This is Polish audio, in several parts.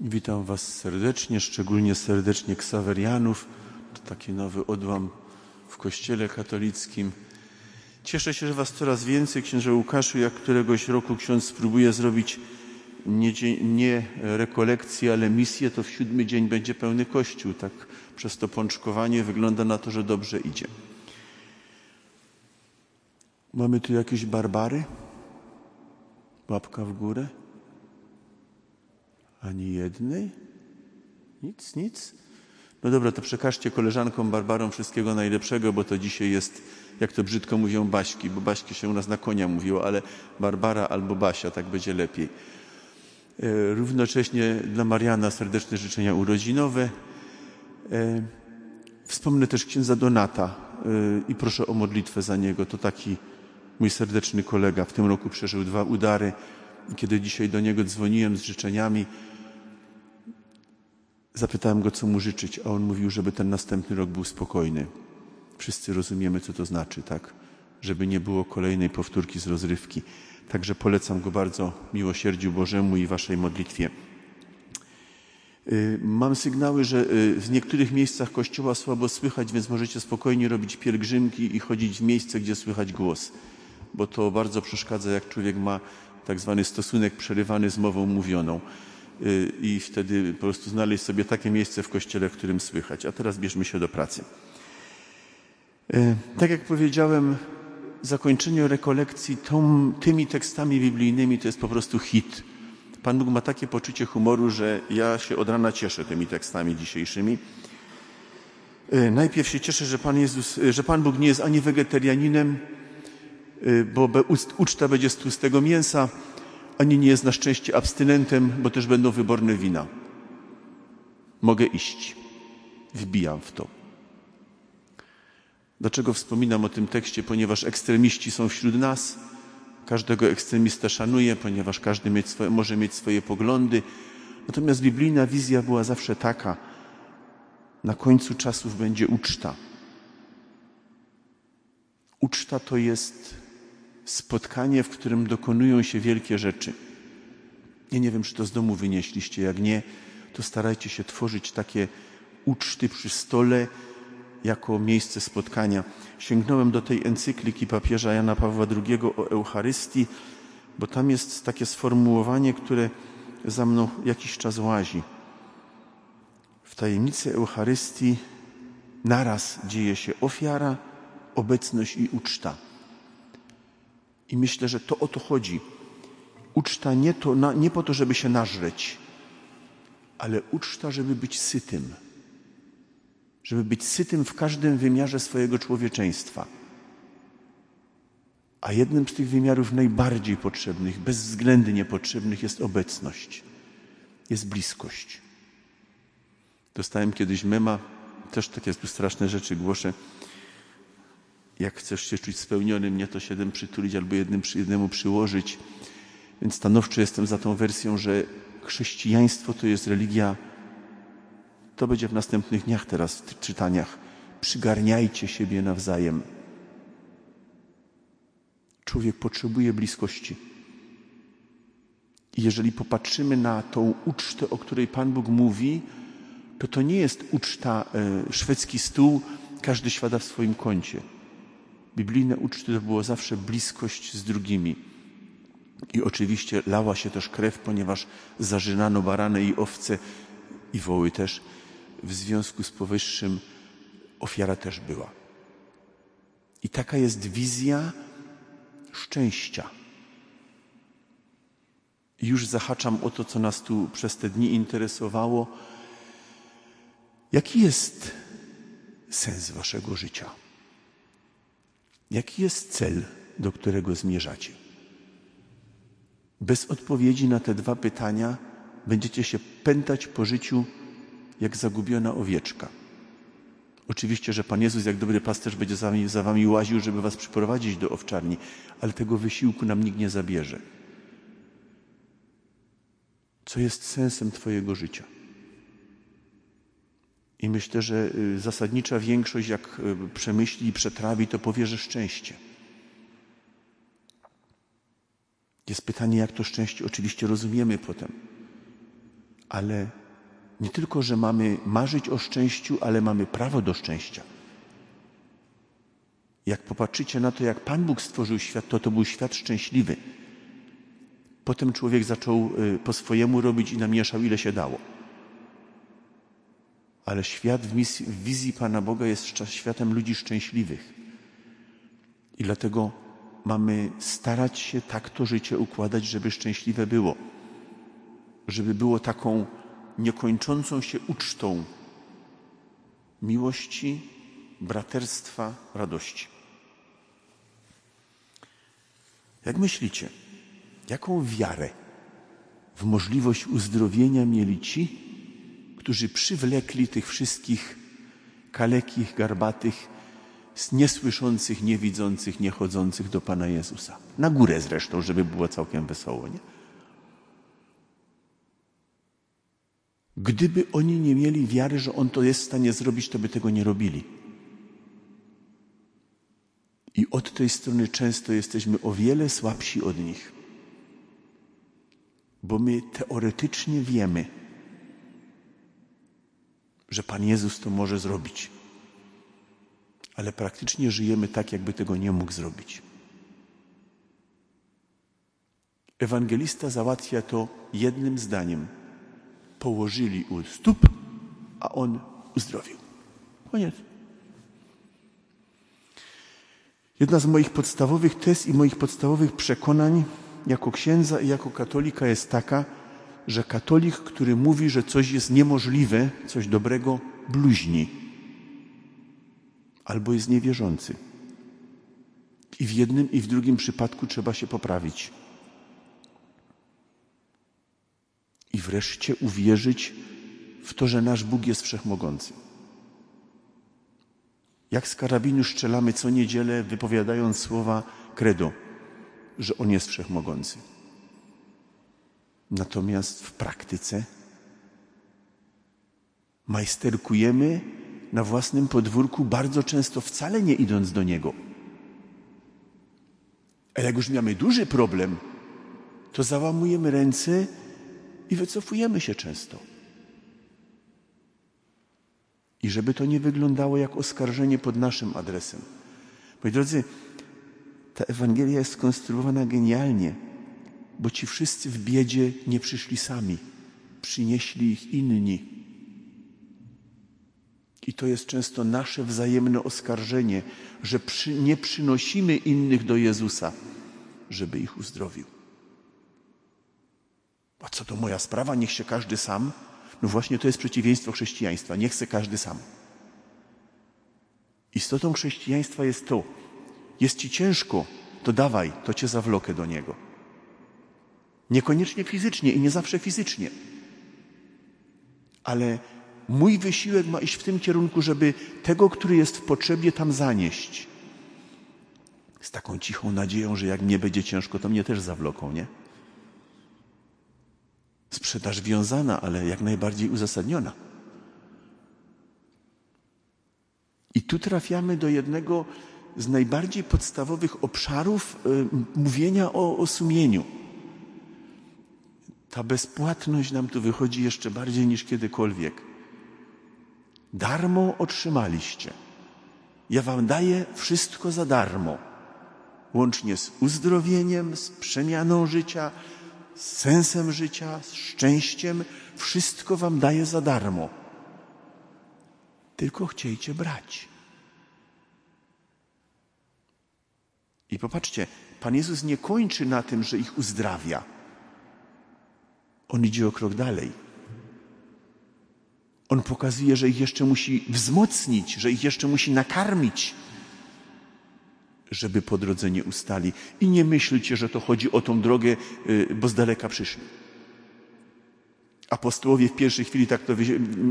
Witam Was serdecznie, szczególnie serdecznie Ksawerianów. To taki nowy odłam w Kościele katolickim. Cieszę się, że Was coraz więcej, księże Łukaszu, jak któregoś roku ksiądz spróbuje zrobić nie, nie rekolekcję, ale misję, to w siódmy dzień będzie pełny Kościół. Tak przez to pączkowanie wygląda na to, że dobrze idzie. Mamy tu jakieś barbary? Łapka w górę? Ani jednej? Nic, nic? No dobra, to przekażcie koleżankom Barbarom wszystkiego najlepszego, bo to dzisiaj jest, jak to brzydko mówią, Baśki, bo Baśki się u nas na konia mówiło, ale Barbara albo Basia, tak będzie lepiej. E, Równocześnie dla Mariana serdeczne życzenia urodzinowe. E, Wspomnę też księdza Donata e, i proszę o modlitwę za niego. To taki mój serdeczny kolega. W tym roku przeżył dwa udary. Kiedy dzisiaj do niego dzwoniłem z życzeniami, zapytałem go, co mu życzyć, a on mówił, żeby ten następny rok był spokojny. Wszyscy rozumiemy, co to znaczy, tak? Żeby nie było kolejnej powtórki z rozrywki. Także polecam go bardzo miłosierdziu Bożemu i waszej modlitwie. Y, Mam sygnały, że y, w niektórych miejscach kościoła słabo słychać, więc możecie spokojnie robić pielgrzymki i chodzić w miejsce, gdzie słychać głos, bo to bardzo przeszkadza, jak człowiek ma tak zwany stosunek przerywany z mową mówioną. Y, I wtedy po prostu znaleźć sobie takie miejsce w kościele, w którym słychać. A teraz bierzmy się do pracy. Y, Tak jak powiedziałem, zakończenie rekolekcji tą, tymi tekstami biblijnymi to jest po prostu hit. Pan Bóg ma takie poczucie humoru, że ja się od rana cieszę tymi tekstami dzisiejszymi. Y, Najpierw się cieszę, że Pan, Jezus, że Pan Bóg nie jest ani wegetarianinem, bo uczta będzie z tłustego mięsa, ani nie jest na szczęście abstynentem, bo też będą wyborne wina. Mogę iść. Wbijam w to. Dlaczego wspominam o tym tekście? Ponieważ ekstremiści są wśród nas. Każdego ekstremistę szanuję, ponieważ każdy mieć swoje, może mieć swoje poglądy. Natomiast biblijna wizja była zawsze taka: na końcu czasów będzie uczta. Uczta to jest spotkanie, w którym dokonują się wielkie rzeczy. Ja nie wiem, czy to z domu wynieśliście. Jak nie, to starajcie się tworzyć takie uczty przy stole jako miejsce spotkania. Sięgnąłem do tej encykliki papieża Jana Pawła II o Eucharystii, bo tam jest takie sformułowanie, które za mną jakiś czas łazi. W tajemnicy Eucharystii naraz dzieje się ofiara, obecność i uczta. I myślę, że to o to chodzi. Uczta nie, to, nie po to, żeby się nażreć, ale uczta, żeby być sytym. Żeby być sytym w każdym wymiarze swojego człowieczeństwa. A jednym z tych wymiarów najbardziej potrzebnych, bezwzględnie potrzebnych jest obecność, jest bliskość. Dostałem kiedyś mema, też takie straszne rzeczy głoszę. Jak chcesz się czuć spełnionym, nie to siedem przytulić albo jednym, jednemu przyłożyć. Więc stanowczo jestem za tą wersją, że chrześcijaństwo to jest religia, to będzie w następnych dniach teraz w czytaniach. Przygarniajcie siebie nawzajem. Człowiek potrzebuje bliskości. I jeżeli popatrzymy na tą ucztę, o której Pan Bóg mówi, to to nie jest uczta, e, szwedzki stół, każdy świada w swoim kącie. Biblijne uczty to było zawsze bliskość z drugimi. I oczywiście lała się też krew, ponieważ zażynano barany i owce i woły też. W związku z powyższym ofiara też była. I taka jest wizja szczęścia. Już zahaczam o to, co nas tu przez te dni interesowało. Jaki jest sens waszego życia? Jaki jest cel, do którego zmierzacie? Bez odpowiedzi na te dwa pytania będziecie się pętać po życiu jak zagubiona owieczka. Oczywiście, że Pan Jezus, jak dobry pasterz, będzie za wami, za wami łaził, żeby was przyprowadzić do owczarni, ale tego wysiłku nam nikt nie zabierze. Co jest sensem Twojego życia? I myślę, że y, zasadnicza większość, jak y, przemyśli i przetrawi, to powie, że szczęście. Jest pytanie, jak to szczęście oczywiście rozumiemy potem. Ale nie tylko, że mamy marzyć o szczęściu, ale mamy prawo do szczęścia. Jak popatrzycie na to, jak Pan Bóg stworzył świat, to to był świat szczęśliwy. Potem człowiek zaczął y, po swojemu robić i namieszał, ile się dało. Ale świat w, misji, w wizji Pana Boga jest światem ludzi szczęśliwych. I dlatego mamy starać się tak to życie układać, żeby szczęśliwe było. Żeby było taką niekończącą się ucztą miłości, braterstwa, radości. Jak myślicie, jaką wiarę w możliwość uzdrowienia mieli ci, którzy przywlekli tych wszystkich kalekich, garbatych, niesłyszących, niewidzących, niechodzących do Pana Jezusa? Na górę zresztą, żeby było całkiem wesoło, nie? Gdyby oni nie mieli wiary, że On to jest w stanie zrobić, to by tego nie robili. I od tej strony często jesteśmy o wiele słabsi od nich. Bo my teoretycznie wiemy, że Pan Jezus to może zrobić. Ale praktycznie żyjemy tak, jakby tego nie mógł zrobić. Ewangelista załatwia to jednym zdaniem. Położyli u stóp, a on uzdrowił. Koniec. Jedna z moich podstawowych tez i moich podstawowych przekonań jako księdza i jako katolika jest taka, że katolik, który mówi, że coś jest niemożliwe, coś dobrego, bluźni albo jest niewierzący. I w jednym i w drugim przypadku trzeba się poprawić. I wreszcie uwierzyć w to, że nasz Bóg jest wszechmogący. Jak z karabinu strzelamy co niedzielę, wypowiadając słowa credo, że On jest wszechmogący. Natomiast w praktyce majsterkujemy na własnym podwórku, bardzo często wcale nie idąc do Niego. A jak już mamy duży problem, to załamujemy ręce i wycofujemy się często. I żeby to nie wyglądało jak oskarżenie pod naszym adresem. Moi drodzy, ta Ewangelia jest skonstruowana genialnie, bo ci wszyscy w biedzie nie przyszli sami, przynieśli ich inni. I to jest często nasze wzajemne oskarżenie, że przy, nie przynosimy innych do Jezusa, żeby ich uzdrowił. A co to moja sprawa? Niech się każdy sam. No właśnie to jest przeciwieństwo chrześcijaństwa. Nie chce każdy sam. Istotą chrześcijaństwa jest to, jest ci ciężko, to dawaj, to cię zawlokę do niego. Niekoniecznie fizycznie i nie zawsze fizycznie. Ale mój wysiłek ma iść w tym kierunku, żeby tego, który jest w potrzebie, tam zanieść. Z taką cichą nadzieją, że jak mnie będzie ciężko, to mnie też zawloką, nie? Sprzedaż wiązana, ale jak najbardziej uzasadniona. I tu trafiamy do jednego z najbardziej podstawowych obszarów y, mówienia o, o sumieniu. Ta bezpłatność nam tu wychodzi jeszcze bardziej niż kiedykolwiek. Darmo otrzymaliście. Ja wam daję wszystko za darmo. Łącznie z uzdrowieniem, z przemianą życia, z sensem życia, z szczęściem. Wszystko wam daję za darmo. Tylko chciejcie brać. I popatrzcie, Pan Jezus nie kończy na tym, że ich uzdrawia. On idzie o krok dalej. On pokazuje, że ich jeszcze musi wzmocnić, że ich jeszcze musi nakarmić, żeby po drodze nie ustali. I nie myślcie, że to chodzi o tą drogę, y, bo z daleka przyszli. Apostołowie w pierwszej chwili tak to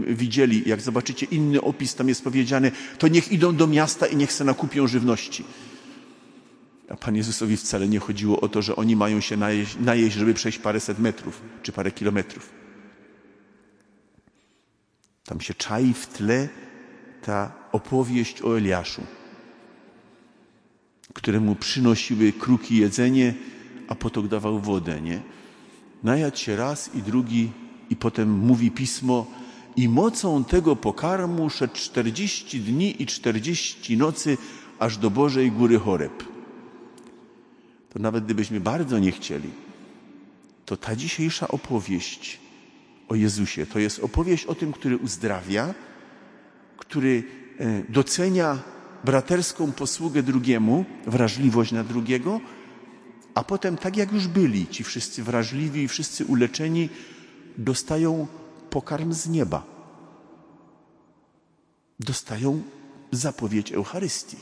widzieli. Jak zobaczycie inny opis, tam jest powiedziane, to niech idą do miasta i niech se nakupią żywności. A Pan Jezusowi wcale nie chodziło o to, że oni mają się najeść, najeść żeby przejść paręset metrów czy parę kilometrów. Tam się czai w tle ta opowieść o Eliaszu, któremu przynosiły kruki jedzenie, a potok dawał wodę, nie? Najadł się raz i drugi i potem mówi pismo, i mocą tego pokarmu szedł 40 dni i 40 nocy aż do Bożej Góry Choreb. Nawet gdybyśmy bardzo nie chcieli, to ta dzisiejsza opowieść o Jezusie to jest opowieść o tym, który uzdrawia, który e, docenia braterską posługę drugiemu, wrażliwość na drugiego, a potem, tak jak już byli ci wszyscy wrażliwi i wszyscy uleczeni, dostają pokarm z nieba. Dostają zapowiedź Eucharystii.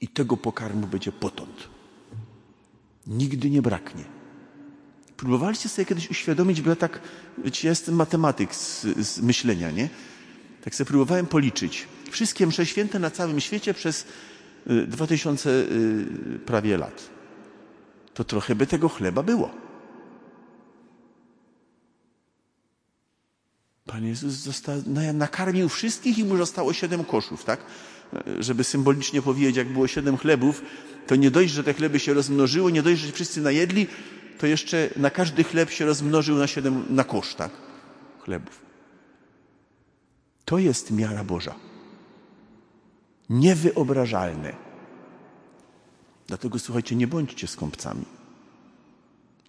I tego pokarmu będzie potąd. Nigdy nie braknie. Próbowaliście sobie kiedyś uświadomić, bo ja tak, wiecie, ja jestem matematyk z, z myślenia, nie? Tak sobie próbowałem policzyć. Wszystkie msze święte na całym świecie przez 2000 y, y, prawie lat. To trochę by tego chleba było. Pan Jezus został, nakarmił wszystkich i mu zostało siedem koszów, tak? Żeby symbolicznie powiedzieć, jak było siedem chlebów, to nie dość, że te chleby się rozmnożyły, nie dość, że wszyscy najedli, to jeszcze na każdy chleb się rozmnożył na siedem, na kosz, tak? Chlebów. To jest miara Boża. Niewyobrażalne. Dlatego słuchajcie, nie bądźcie skąpcami.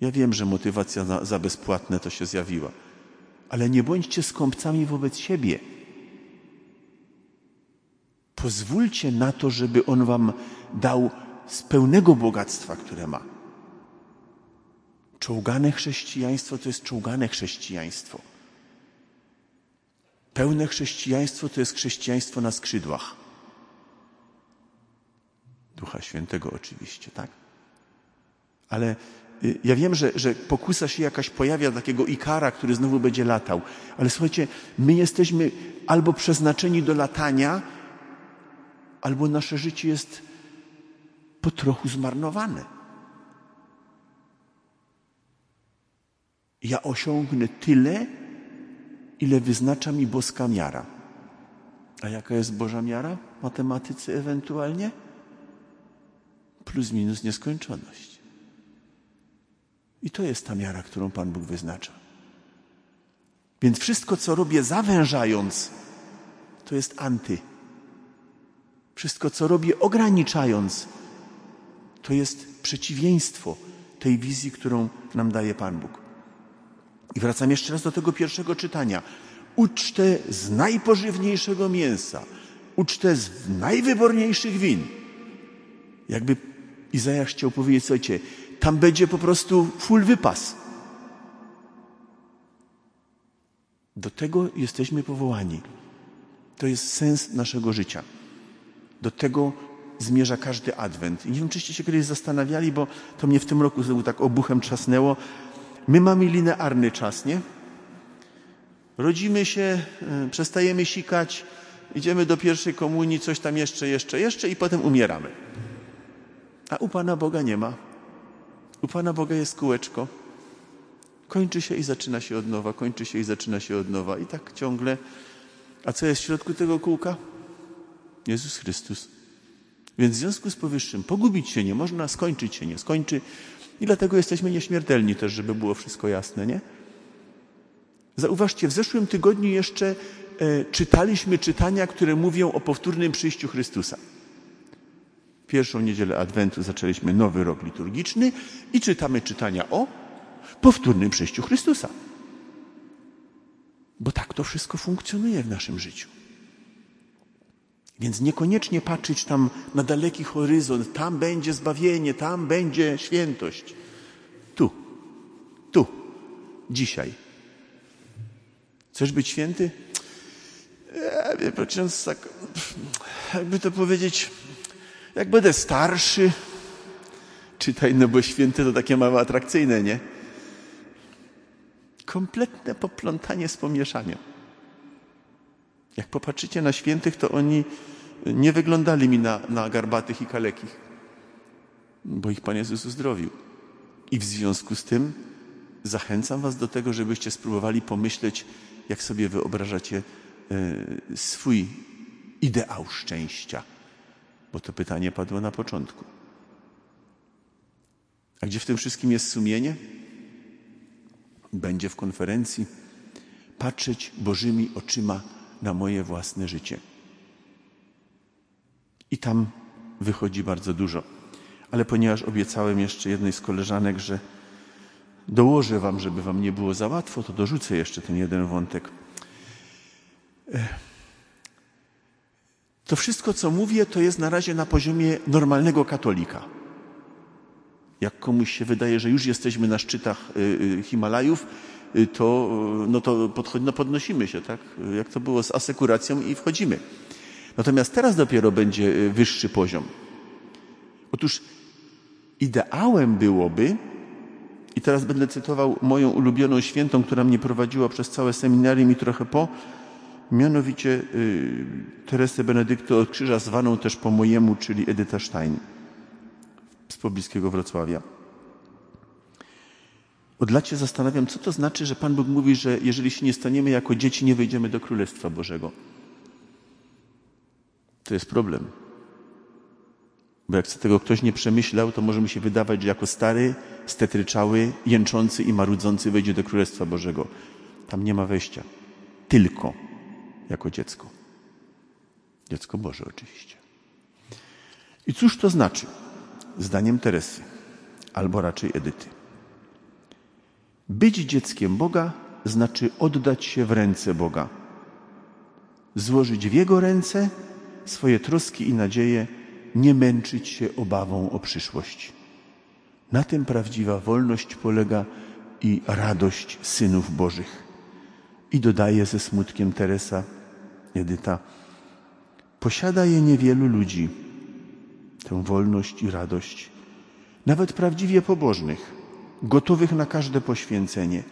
Ja wiem, że motywacja za bezpłatne to się zjawiła ale nie bądźcie skąpcami wobec siebie. Pozwólcie na to, żeby On Wam dał z pełnego bogactwa, które ma. Czołgane chrześcijaństwo to jest czołgane chrześcijaństwo. Pełne chrześcijaństwo to jest chrześcijaństwo na skrzydłach. Ducha Świętego oczywiście, tak? Ale Y, ja wiem, że, że pokusa się jakaś pojawia takiego ikara, który znowu będzie latał, ale słuchajcie, my jesteśmy albo przeznaczeni do latania, albo nasze życie jest po trochu zmarnowane. Ja osiągnę tyle, ile wyznacza mi boska miara. A jaka jest Boża miara? Matematycy ewentualnie? Plus minus nieskończoność. I to jest ta miara, którą Pan Bóg wyznacza. Więc wszystko, co robię zawężając, to jest anty. Wszystko, co robię ograniczając, to jest przeciwieństwo tej wizji, którą nam daje Pan Bóg. I wracam jeszcze raz do tego pierwszego czytania. Ucztę z najpożywniejszego mięsa, ucztę z najwyborniejszych win. Jakby Izajasz chciał powiedzieć, słuchajcie, tam będzie po prostu full wypas. Do tego jesteśmy powołani. To jest sens naszego życia. Do tego zmierza każdy adwent. I nie wiem, czyście się kiedyś zastanawiali, bo to mnie w tym roku znowu tak obuchem trzasnęło. My mamy linearny czas, nie? Rodzimy się, y, przestajemy sikać, idziemy do pierwszej komunii, coś tam jeszcze, jeszcze, jeszcze i potem umieramy. A u Pana Boga nie ma. U Pana Boga jest kółeczko. Kończy się i zaczyna się od nowa, kończy się i zaczyna się od nowa. I tak ciągle. A co jest w środku tego kółka? Jezus Chrystus. Więc w związku z powyższym pogubić się nie można, skończyć się nie skończy. I dlatego jesteśmy nieśmiertelni też, żeby było wszystko jasne, nie? Zauważcie, w zeszłym tygodniu jeszcze e, czytaliśmy czytania, które mówią o powtórnym przyjściu Chrystusa pierwszą niedzielę Adwentu zaczęliśmy nowy rok liturgiczny i czytamy czytania o powtórnym przyjściu Chrystusa. Bo tak to wszystko funkcjonuje w naszym życiu. Więc niekoniecznie patrzeć tam na daleki horyzont, tam będzie zbawienie, tam będzie świętość. Tu, tu, dzisiaj. Chcesz być święty? Ja wiem, tak, jakby to powiedzieć, jak będę starszy, czytaj, no bo święty to takie małe atrakcyjne, nie? Kompletne poplątanie z pomieszania. Jak popatrzycie na świętych, to oni nie wyglądali mi na, na garbatych i kalekich, bo ich Pan Jezus uzdrowił. I w związku z tym zachęcam Was do tego, żebyście spróbowali pomyśleć, jak sobie wyobrażacie y, swój ideał szczęścia bo to pytanie padło na początku. A gdzie w tym wszystkim jest sumienie? będzie w konferencji, patrzeć Bożymi oczyma na moje własne życie. I tam wychodzi bardzo dużo. Ale ponieważ obiecałem jeszcze jednej z koleżanek, że dołożę wam, żeby wam nie było za łatwo, to dorzucę jeszcze ten jeden wątek. To wszystko, co mówię, to jest na razie na poziomie normalnego katolika. Jak komuś się wydaje, że już jesteśmy na szczytach Himalajów, to, no to podchodzi, no podnosimy się, tak? Jak to było z asekuracją i wchodzimy. Natomiast teraz dopiero będzie wyższy poziom. Otóż ideałem byłoby, i teraz będę cytował moją ulubioną świętą, która mnie prowadziła przez całe seminarium i trochę po, mianowicie y, Teresę Benedykty od Krzyża, zwaną też po mojemu, czyli Edyta Stein z pobliskiego Wrocławia. Od lat się zastanawiam, co to znaczy, że Pan Bóg mówi, że jeżeli się nie staniemy jako dzieci, nie wejdziemy do Królestwa Bożego. To jest problem. Bo jak tego ktoś nie przemyślał, to może mu się wydawać, że jako stary, stetryczały, jęczący i marudzący wejdzie do Królestwa Bożego. Tam nie ma wejścia. Tylko jako dziecko. Dziecko Boże oczywiście. I cóż to znaczy? Zdaniem Teresy, albo raczej Edyty. Być dzieckiem Boga znaczy oddać się w ręce Boga, złożyć w Jego ręce swoje troski i nadzieje, nie męczyć się obawą o przyszłość. Na tym prawdziwa wolność polega i radość synów Bożych. I dodaje ze smutkiem Teresa, Edyta, posiada je niewielu ludzi, tę wolność i radość, nawet prawdziwie pobożnych, gotowych na każde poświęcenie.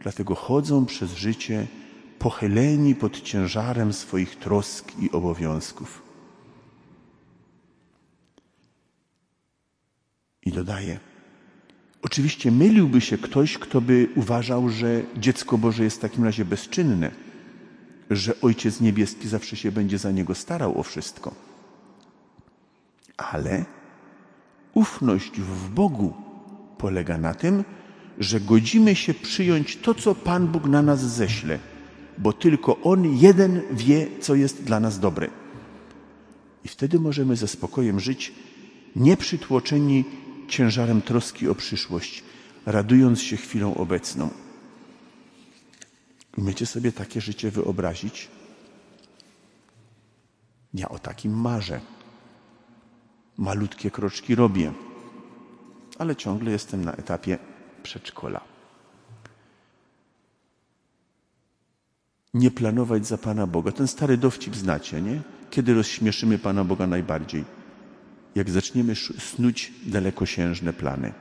Dlatego chodzą przez życie pochyleni pod ciężarem swoich trosk i obowiązków. I dodaje, oczywiście myliłby się ktoś, kto by uważał, że dziecko Boże jest w takim razie bezczynne, że Ojciec Niebieski zawsze się będzie za niego starał o wszystko. Ale ufność w Bogu polega na tym, że godzimy się przyjąć to, co Pan Bóg na nas ześle, bo tylko On jeden wie, co jest dla nas dobre. I wtedy możemy ze spokojem żyć, nieprzytłoczeni ciężarem troski o przyszłość, radując się chwilą obecną. Umiecie sobie takie życie wyobrazić? Ja o takim marzę. Malutkie kroczki robię, ale ciągle jestem na etapie przedszkola. Nie planować za Pana Boga. Ten stary dowcip znacie, nie? Kiedy rozśmieszymy Pana Boga najbardziej? Jak zaczniemy snuć dalekosiężne plany,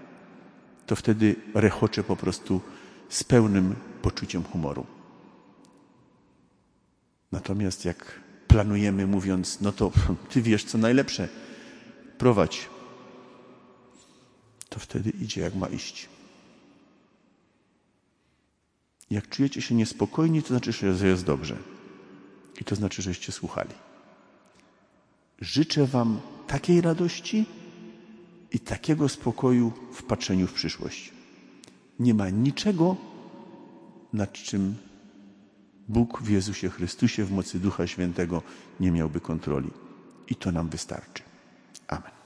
to wtedy rechoczę po prostu z pełnym poczuciem humoru. Natomiast jak planujemy, mówiąc, no to ty wiesz, co najlepsze, prowadź, wtedy idzie jak ma iść. Jak czujecie się niespokojni, to znaczy, że jest dobrze. I to znaczy, żeście słuchali. Życzę Wam takiej radości i takiego spokoju w patrzeniu w przyszłość. Nie ma niczego, nad czym Bóg w Jezusie Chrystusie w mocy Ducha Świętego nie miałby kontroli. I to nam wystarczy. Amen.